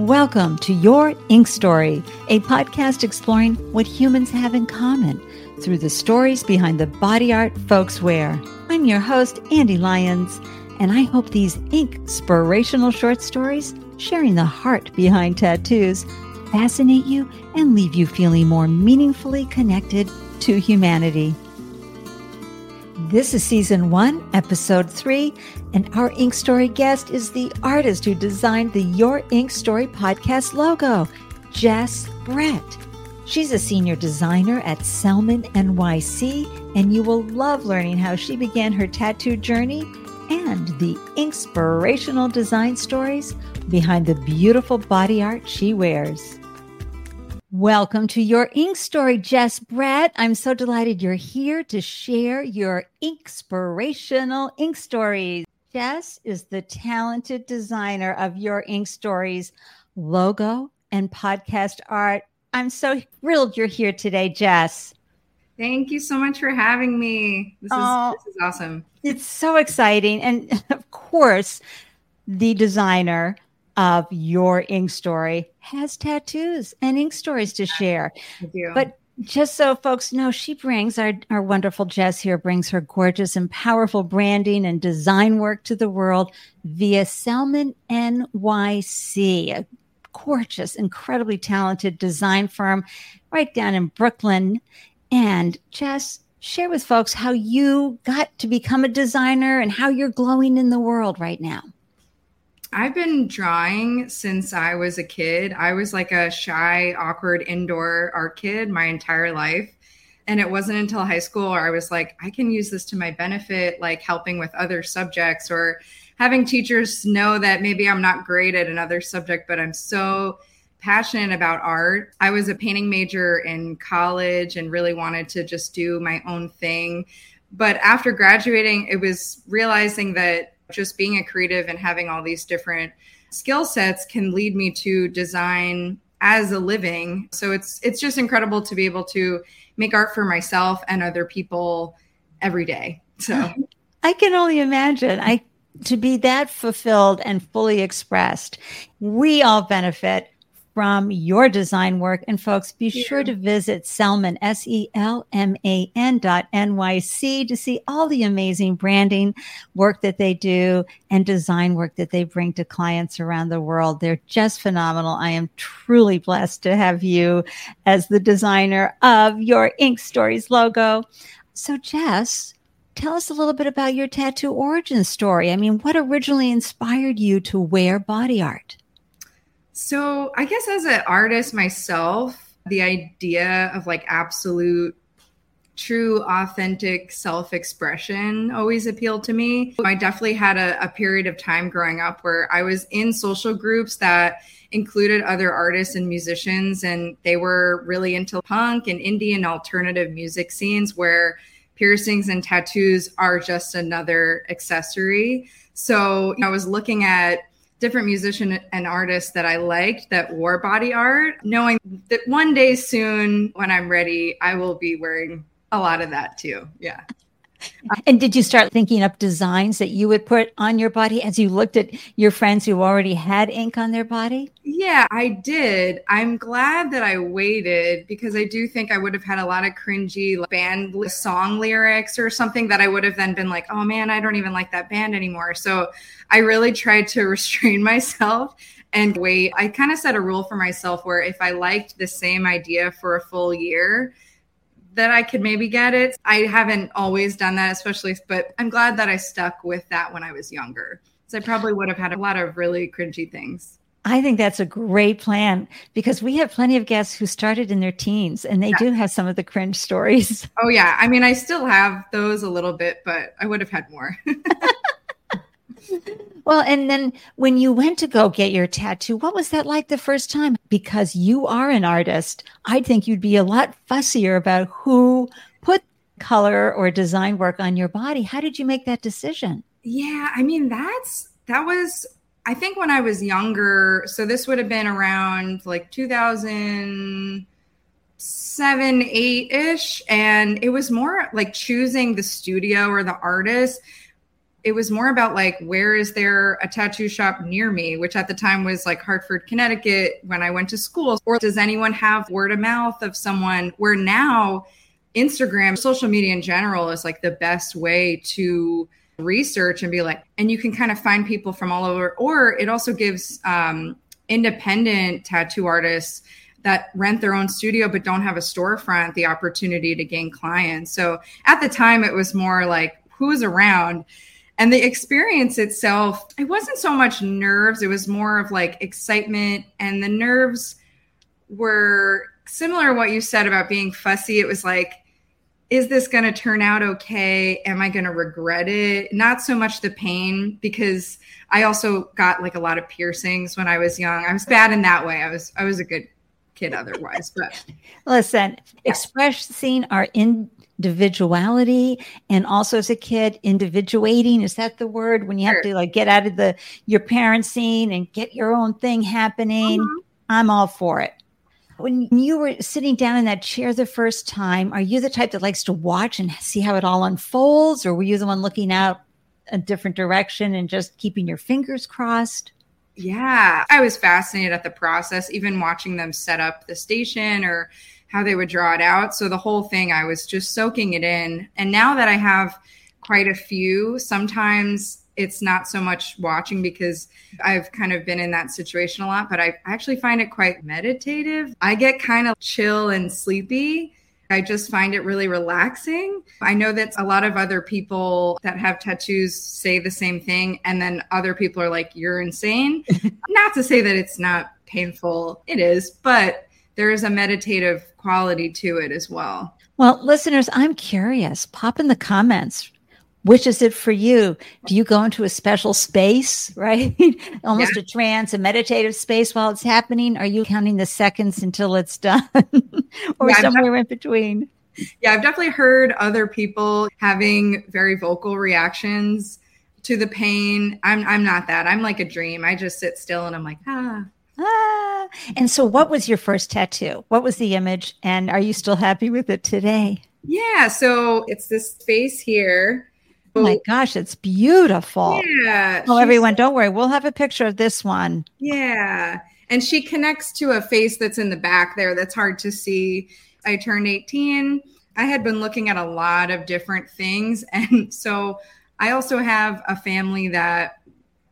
Welcome to Your Ink Story, a podcast exploring what humans have in common through the stories behind the body art folks wear. I'm your host, Andy Lyons, and I hope these ink inspirational short stories, sharing the heart behind tattoos, fascinate you and leave you feeling more meaningfully connected to humanity. This is season one, episode three, and our Ink Story guest is the artist who designed the Your Ink Story podcast logo, Jess Brett. She's a senior designer at Selman NYC, and you will love learning how she began her tattoo journey and the inspirational design stories behind the beautiful body art she wears. Welcome to your ink story, Jess Brett. I'm so delighted you're here to share your inspirational ink stories. Jess is the talented designer of your ink stories logo and podcast art. I'm so thrilled you're here today, Jess. Thank you so much for having me. This, oh, is, this is awesome. It's so exciting. And of course, the designer of your ink story has tattoos and ink stories to share. But just so folks know, she brings our, our wonderful Jess here brings her gorgeous and powerful branding and design work to the world via Selman NYC, a gorgeous, incredibly talented design firm right down in Brooklyn. And Jess, share with folks how you got to become a designer and how you're glowing in the world right now. I've been drawing since I was a kid. I was like a shy, awkward indoor art kid my entire life. And it wasn't until high school where I was like, I can use this to my benefit, like helping with other subjects or having teachers know that maybe I'm not great at another subject, but I'm so passionate about art. I was a painting major in college and really wanted to just do my own thing. But after graduating, it was realizing that just being a creative and having all these different skill sets can lead me to design as a living. So it's it's just incredible to be able to make art for myself and other people every day. So I can only imagine. I to be that fulfilled and fully expressed. We all benefit from your design work. And folks, be yeah. sure to visit Selman, S E L M A N dot NYC to see all the amazing branding work that they do and design work that they bring to clients around the world. They're just phenomenal. I am truly blessed to have you as the designer of your Ink Stories logo. So, Jess, tell us a little bit about your tattoo origin story. I mean, what originally inspired you to wear body art? So, I guess as an artist myself, the idea of like absolute true authentic self-expression always appealed to me. I definitely had a, a, period of time growing up where i was in social groups that included other artists and musicians and they were really into punk and indie and alternative music scenes where piercings and tattoos are just another accessory. So i was looking at different musician and artists that I liked that wore body art, knowing that one day soon when I'm ready, I will be wearing a lot of that too. Yeah. And did you start thinking up designs that you would put on your body as you looked at your friends who already had ink on their body? Yeah, I did. I'm glad that I waited because I do think I would have had a lot of cringy band song lyrics or something that I would have then been like, oh man, I don't even like that band anymore. So I really tried to restrain myself and wait. I kind of set a rule for myself where if I liked the same idea for a full year, that I could maybe get it. I haven't always done that, especially, but I'm glad that I stuck with that when I was younger. So I probably would have had a lot of really cringy things. I think that's a great plan because we have plenty of guests who started in their teens and they yeah. do have some of the cringe stories. Oh, yeah. I mean, I still have those a little bit, but I would have had more. well, and then when you went to go get your tattoo, what was that like the first time? Because you are an artist, I think you'd be a lot fussier about who put color or design work on your body. How did you make that decision? Yeah, I mean, that's that was I think when I was younger, so this would have been around like 2007, 8 ish. And it was more like choosing the studio or the artist it was more about like where is there a tattoo shop near me which at the time was like hartford connecticut when i went to school. Or does anyone have word of mouth of someone? Where now instagram social media in general is like the best way to research and be like and you can kind of find people from all over. Or it also gives um, independent tattoo artists that rent their own studio but don't have a storefront the opportunity to gain clients. So at the time it was more like who's around and the experience itself it wasn't so much nerves it was more of like excitement. And the nerves were similar to what you said about being fussy. It was like is this going to turn out okay? Am i going to regret it? Not so much the pain because i also got like a lot of piercings when i was young. I was bad in that way. I was i was a good kid otherwise but listen yeah. expressing our in individuality and also as a kid individuating is that the word when you have sure. to like get out of the your parent scene and get your own thing happening mm-hmm. i'm all for it when you were sitting down in that chair the first time are you the type that likes to watch and see how it all unfolds or were you the one looking out a different direction and just keeping your fingers crossed yeah i was fascinated at the process even watching them set up the station or how they would draw it out. So the whole thing, I was just soaking it in. And now that I have quite a few, sometimes it's not so much watching because I've kind of been in that situation a lot, but I actually find it quite meditative. I get kind of chill and sleepy. I just find it really relaxing. I know that a lot of other people that have tattoos say the same thing, and then other people are like, You're insane. not to say that it's not painful, it is, but there is a meditative quality to it as well. Well, listeners, I'm curious. Pop in the comments. Which is it for you? Do you go into a special space, right? Almost yeah. a trance, a meditative space while it's happening? Are you counting the seconds until it's done or yeah, somewhere in between? Yeah, I've definitely heard other people having very vocal reactions to the pain. I'm I'm not that. I'm like a dream. I just sit still and I'm like, ah, Ah. And so, what was your first tattoo? What was the image? And are you still happy with it today? Yeah. So, it's this face here. Oh my gosh, it's beautiful. Yeah. Oh, everyone, don't worry. We'll have a picture of this one. Yeah. And she connects to a face that's in the back there that's hard to see. I turned 18. I had been looking at a lot of different things. And so I also have a family that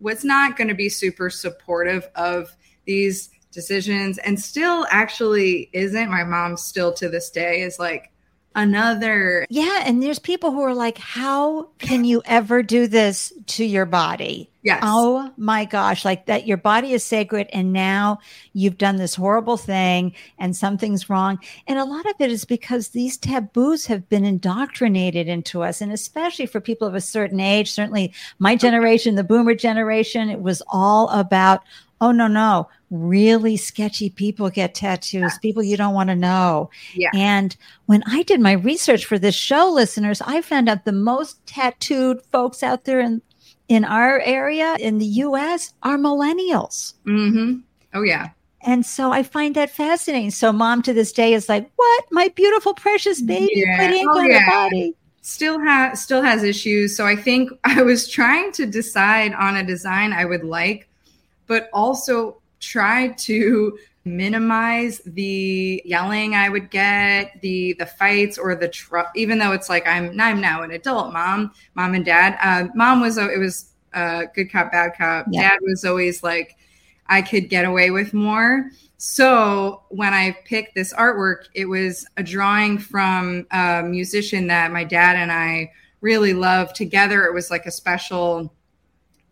was not going to be super supportive of these decisions and still actually isn't. My mom still to this day is like, another. Yeah. And there's people who are like, how can you ever do this to your body? Yes. Oh my gosh. Like that, your body is sacred. And now you've done this horrible thing and something's wrong. And a lot of it is because these taboos have been indoctrinated into us. And especially for people of a certain age, certainly my generation, the boomer generation, it was all about, oh no no really sketchy people get tattoos people you don't want to know yeah. and when i did my research for this show listeners i found out the most tattooed folks out there in in our area in the us are millennials mm-hmm. oh yeah and so I find that fascinating. So mom to this day is like, "What, my beautiful precious baby yeah. put ink oh, on yeah. body." Still has still has issues. So I think I was trying to decide on a design I would like, but also try to minimize the yelling I would get, the the fights or the tr- even though it's like I'm I'm now an adult mom, mom and dad. Uh, mom was it was uh, good cop, bad cop. Yeah. Dad was always like I could get away with more. So when I picked this artwork, it was a drawing from a musician that my dad and I really love together. It was like a special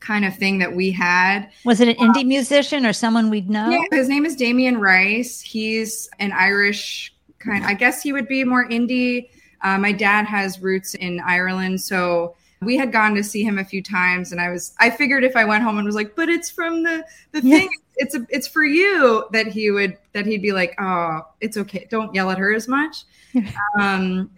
kind of thing that we had. Was it an indie um, musician or someone we'd know? Yeah, his name is Damien Rice. He's an Irish kind. I guess he would be more indie. Uh, my dad has roots in Ireland, so we had gone to see him a few times, and I was I figured if I went home and was like, but it's from the the thing. It's a, it's for you that he would that he'd be like, oh, it's okay. Don't yell at her as much. um,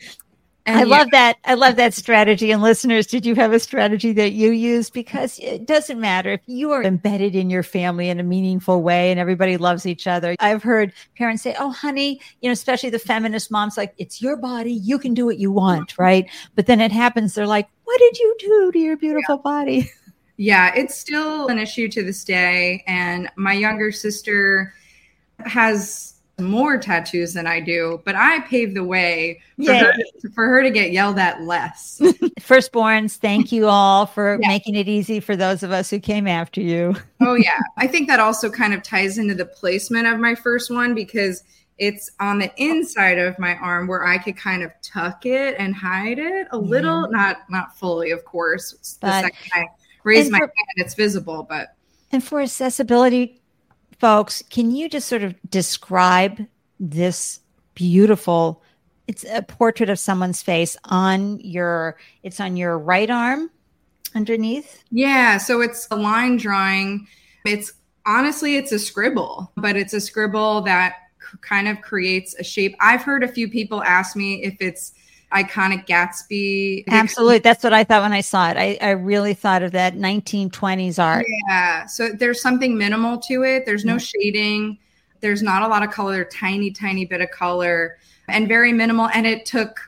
And I love that. I love that strategy. And listeners, did you have a strategy that you used? Because it doesn't matter if you are embedded in your family in a meaningful way and everybody loves each other. I've heard parents say, Oh, honey, you know, especially the feminist moms, like, it's your body. You can do what you want. Right. But then it happens. They're like, What did you do to your beautiful yeah. body? Yeah, it's still an issue to this day. And my younger sister has more tattoos than I do, but I paved the way for, her, for her, to get yelled at less. Firstborns, thank you all for yeah. making it easy for those of us who came after you. oh, yeah. I think that also kind of ties into the placement of my first one because it's on the inside of my arm where I could kind of tuck it and hide it a little, not not fully, of course. But, the second I raise my for, hand, it's visible, but and for accessibility folks, can you just sort of describe this beautiful? It's a portrait of someone's face on your. It's on your right arm, underneath. Yeah, so it's a line drawing. It's honestly, it's a scribble, but it's a scribble that kind of creates a shape. I've heard a few people ask me if it's iconic Gatsby. Absolutely. That's what I thought when I saw it. I, I really thought of that 1920s art. Yeah. So there's something minimal to it. There's no mm-hmm. shading. There's not a lot of color, tiny, tiny bit of color, and very minimal. And it took,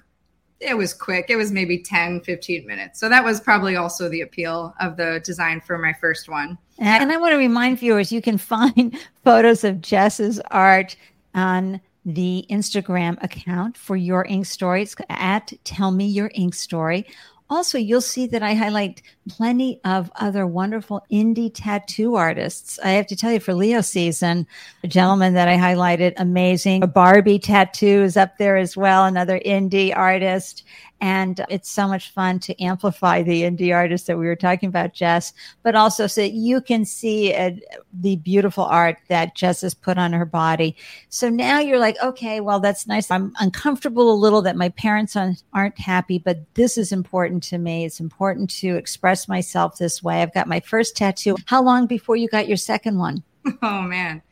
it was quick. It was maybe 10, 15 minutes. So that was probably also the appeal of the design for my first one. And I want to remind viewers you can find photos of Jess's art on the Instagram account for your ink Story. stories at Tell Me Your Ink Story. Also, you'll see that I highlight plenty of other wonderful indie tattoo artists. I have to tell you, for Leo season, a gentleman that I highlighted, amazing. A Barbie tattoo is up there as well, another indie artist. And it's so much fun to amplify the indie artists that we were talking about, Jess, but also so that you can see uh, the beautiful art that Jess has put on her body. So now you're like, okay, well, that's nice. I'm uncomfortable a little that my parents aren't happy, but this is important to me. It's important to express myself this way. I've got my first tattoo. How long before you got your second one? Oh, man.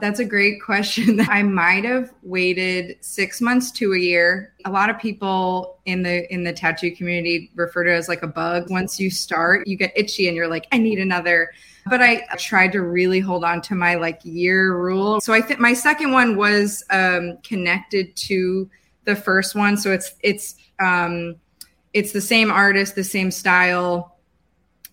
That's a great question. I might have waited six months to a year. A lot of people in the in the tattoo community refer to it as like a bug. Once you start, you get itchy and you're like, I need another. But I tried to really hold on to my like year rule. So I think my second one was um, connected to the first one. So it's it's um, it's the same artist, the same style,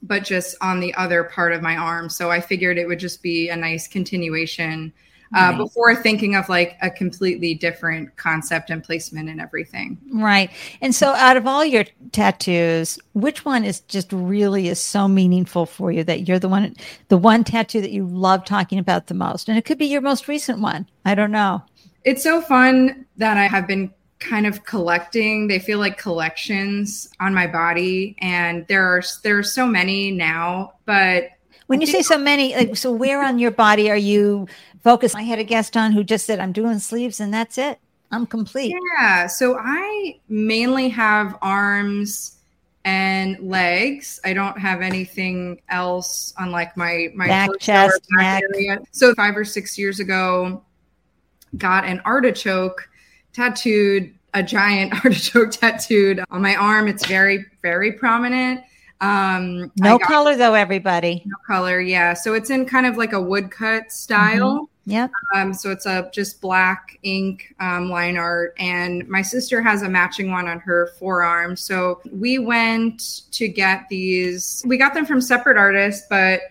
but just on the other part of my arm. So I figured it would just be a nice continuation uh, nice. before thinking of like a completely different concept and placement and everything. Right. And so out of all your tattoos, which one is just really is so meaningful for you that you're the one, the one tattoo that you love talking about the most? And it could be your most recent one. I don't know. It's so fun that I have been kind of collecting they feel like collections on my body. And there are there are so many now but when you say so many like so where on your body are you focused? I had a guest on who just said i'm doing sleeves and that's it. I'm complete. Yeah. So i mainly have arms and legs. I don't have anything else on like my my back chest back neck. area. So five or six years ago got an artichoke tattooed, a giant artichoke tattooed on my arm. It's very, very prominent. Um, no got, color though, everybody. No color, yeah. So it's in kind of like a woodcut style. Mm-hmm. Yep. Um, so it's a just black ink um, line art, and my sister has a matching one on her forearm. So we went to get these. We got them from separate artists, but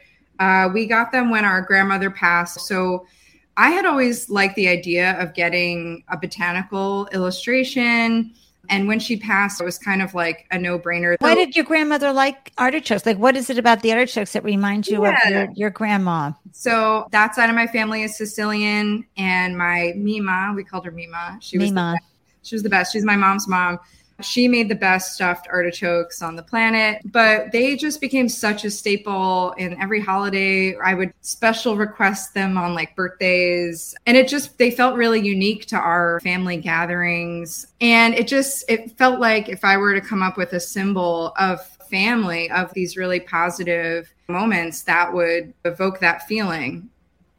uh, we got them when our grandmother passed. So I had always liked the idea of getting a botanical illustration. And when she passed, it was kind of like a no brainer. Why did your grandmother like artichokes? Like, what is it about the artichokes that reminds you yeah. of your, your grandma? So, that side of my family is Sicilian, and my Mima, we called her Mima. She was Mima. She was the best. She's my mom's mom. She made the best stuffed artichokes on the planet, but they just became such a staple in every holiday. I would special request them on like birthdays, and it just they felt really unique to our family gatherings. And it just it felt like if I were to come up with a symbol of family of these really positive moments that would evoke that feeling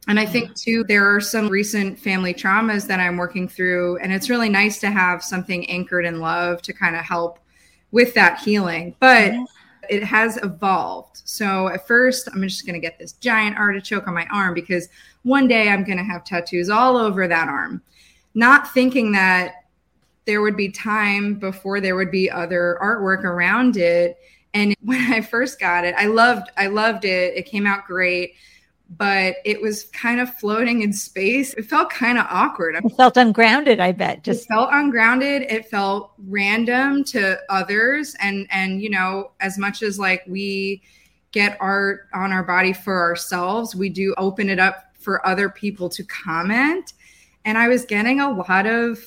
And I think too, there are some recent family traumas that I'm working through. And it's really nice to have something anchored in love to kind of help with that healing. But it has evolved. So at first, I'm just going to get this giant artichoke on my arm because one day I'm going to have tattoos all over that arm, not thinking that there would be time before there would be other artwork around it. And when I first got it, I loved I loved it. It came out great but it was kind of floating in space. It felt kind of awkward. It felt ungrounded, I bet. Just it felt ungrounded. It felt random to others. And and you know, as much as like we get art on our body for ourselves, we do open it up for other people to comment. And I was getting a lot of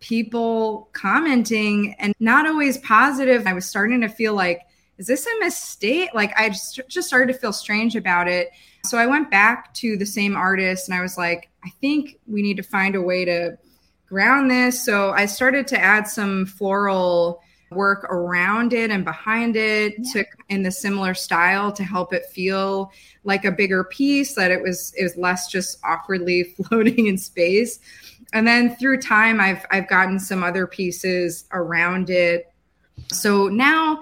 people commenting and not always positive. I was starting to feel like, is this a mistake? Like I just, just started to feel strange about it. So I went back to the same artist and I was like, I think we need to find a way to ground this. So I started to add some floral work around it and behind it yeah. to in the similar style to help it feel like a bigger piece that it was it was less just awkwardly floating in space and then through time i've i've gotten some other pieces around it so now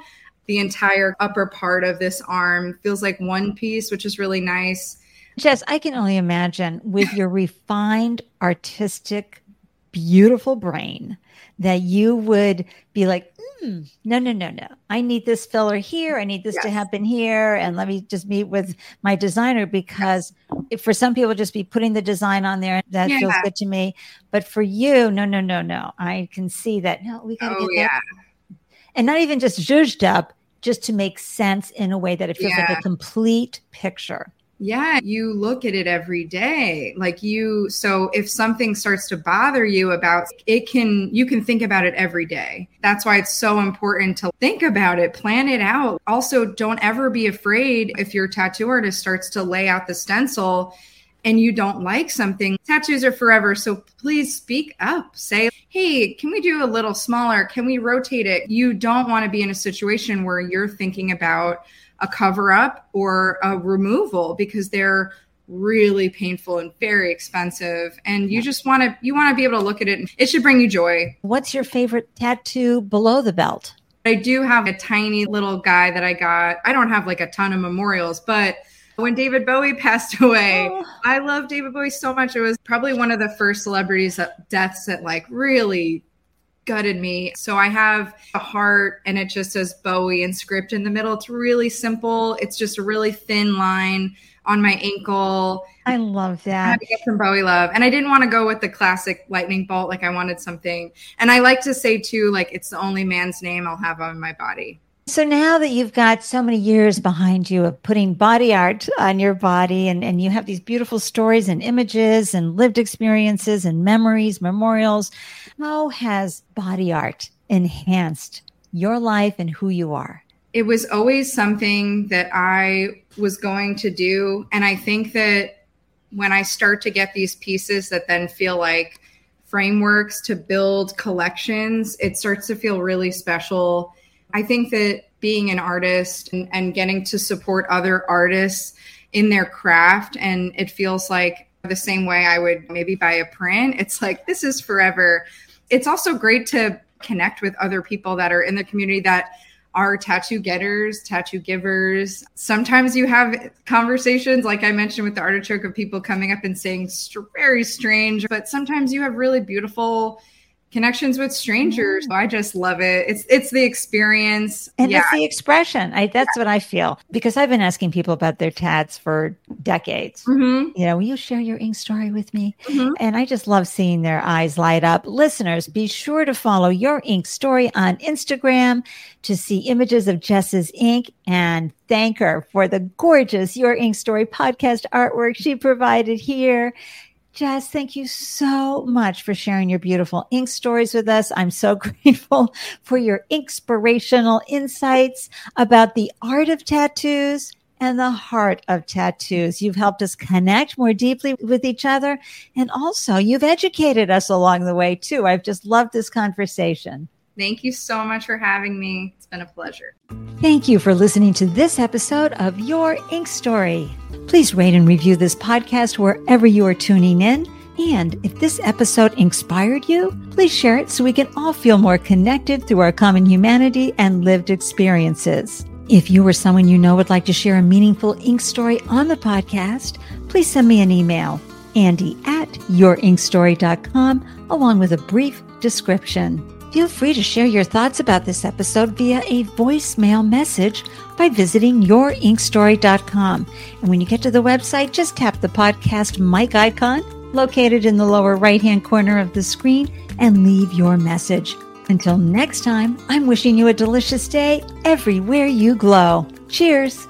the entire upper part of this arm feels like one piece, which is really nice. Jess, I can only imagine with your refined, artistic, beautiful brain that you would be like, mm, no, no, no, no. I need this filler here. I need this yes. to happen here. And let me just meet with my designer because for some people, just be putting the design on there, that yeah. feels good to me. But for you, no, no, no, no. I can see that. No, we got to oh, get yeah. that and not even just zhuzhed up, just to make sense in a way that it feels yeah. like a complete picture. Yeah, you look at it every day. Like you, so if something starts to bother you about it, can you can think about it every day. That's why it's so important to think about it, plan it out. Also, don't ever be afraid if your tattoo artist starts to lay out the stencil and you don't like something, tattoos are forever. So please speak up. Say, hey, can we do a little smaller? Can we rotate it? You don't want to be in a situation where you're thinking about a cover up or a removal because they're really painful and very expensive and you just want to you want to be able to look at it and it should bring you joy what's your favorite tattoo below the belt i do have a tiny little guy that i got i don't have like a ton of memorials but when David Bowie passed away, oh. I love David Bowie so much. It was probably one of the first celebrities that deaths that like really gutted me. So I have a heart and it just says Bowie and script in the middle. It's really simple. It's just a really thin line on my ankle. I love that. I had to get some Bowie love. And I didn't want to go with the classic lightning bolt. Like I wanted something. And I like to say too, like it's the only man's name I'll have on my body. So now that you've got so many years behind you of putting body art on your body and, and you have these beautiful stories and images and lived experiences and memories, memorials, how has body art enhanced your life and who you are? It was always something that I was going to do. And I think that when I start to get these pieces that then feel like frameworks to build collections, it starts to feel really special I think that being an artist and, and getting to support other artists in their craft, and it feels like the same way I would maybe buy a print. It's like, this is forever. It's also great to connect with other people that are in the community that are tattoo getters, tattoo givers. Sometimes you have conversations, like I mentioned with the artichoke, of people coming up and saying very strange, but sometimes you have really beautiful connections with strangers. I just love it. It's it's the experience and yeah. it's the expression. I that's yeah. what I feel because I've been asking people about their tats for decades. Mm-hmm. You know, will you share your ink story with me? Mm-hmm. And I just love seeing their eyes light up. Listeners, be sure to follow your ink story on Instagram to see images of Jess's ink and thank her for the gorgeous Your Ink Story podcast artwork she provided here. Jess, thank you so much for sharing your beautiful ink stories with us. I'm so grateful for your inspirational insights about the art of tattoos and the heart of tattoos. You've helped us connect more deeply with each other. And also, you've educated us along the way, too. I've just loved this conversation. Thank you so much for having me. It's been a pleasure. Thank you for listening to this episode of Your Ink Story. Please rate and review this podcast wherever you are tuning in. And if this episode inspired you, please share it so we can all feel more connected through our common humanity and lived experiences. If you or someone you know would like to share a meaningful ink story on the podcast, please send me an email, andy at yourinkstory.com, along with a brief description. Feel free to share your thoughts about this episode via a voicemail message by visiting yourinkstory.com. And when you get to the website, just tap the podcast mic icon located in the lower right hand corner of the screen and leave your message. Until next time, I'm wishing you a delicious day everywhere you glow. Cheers.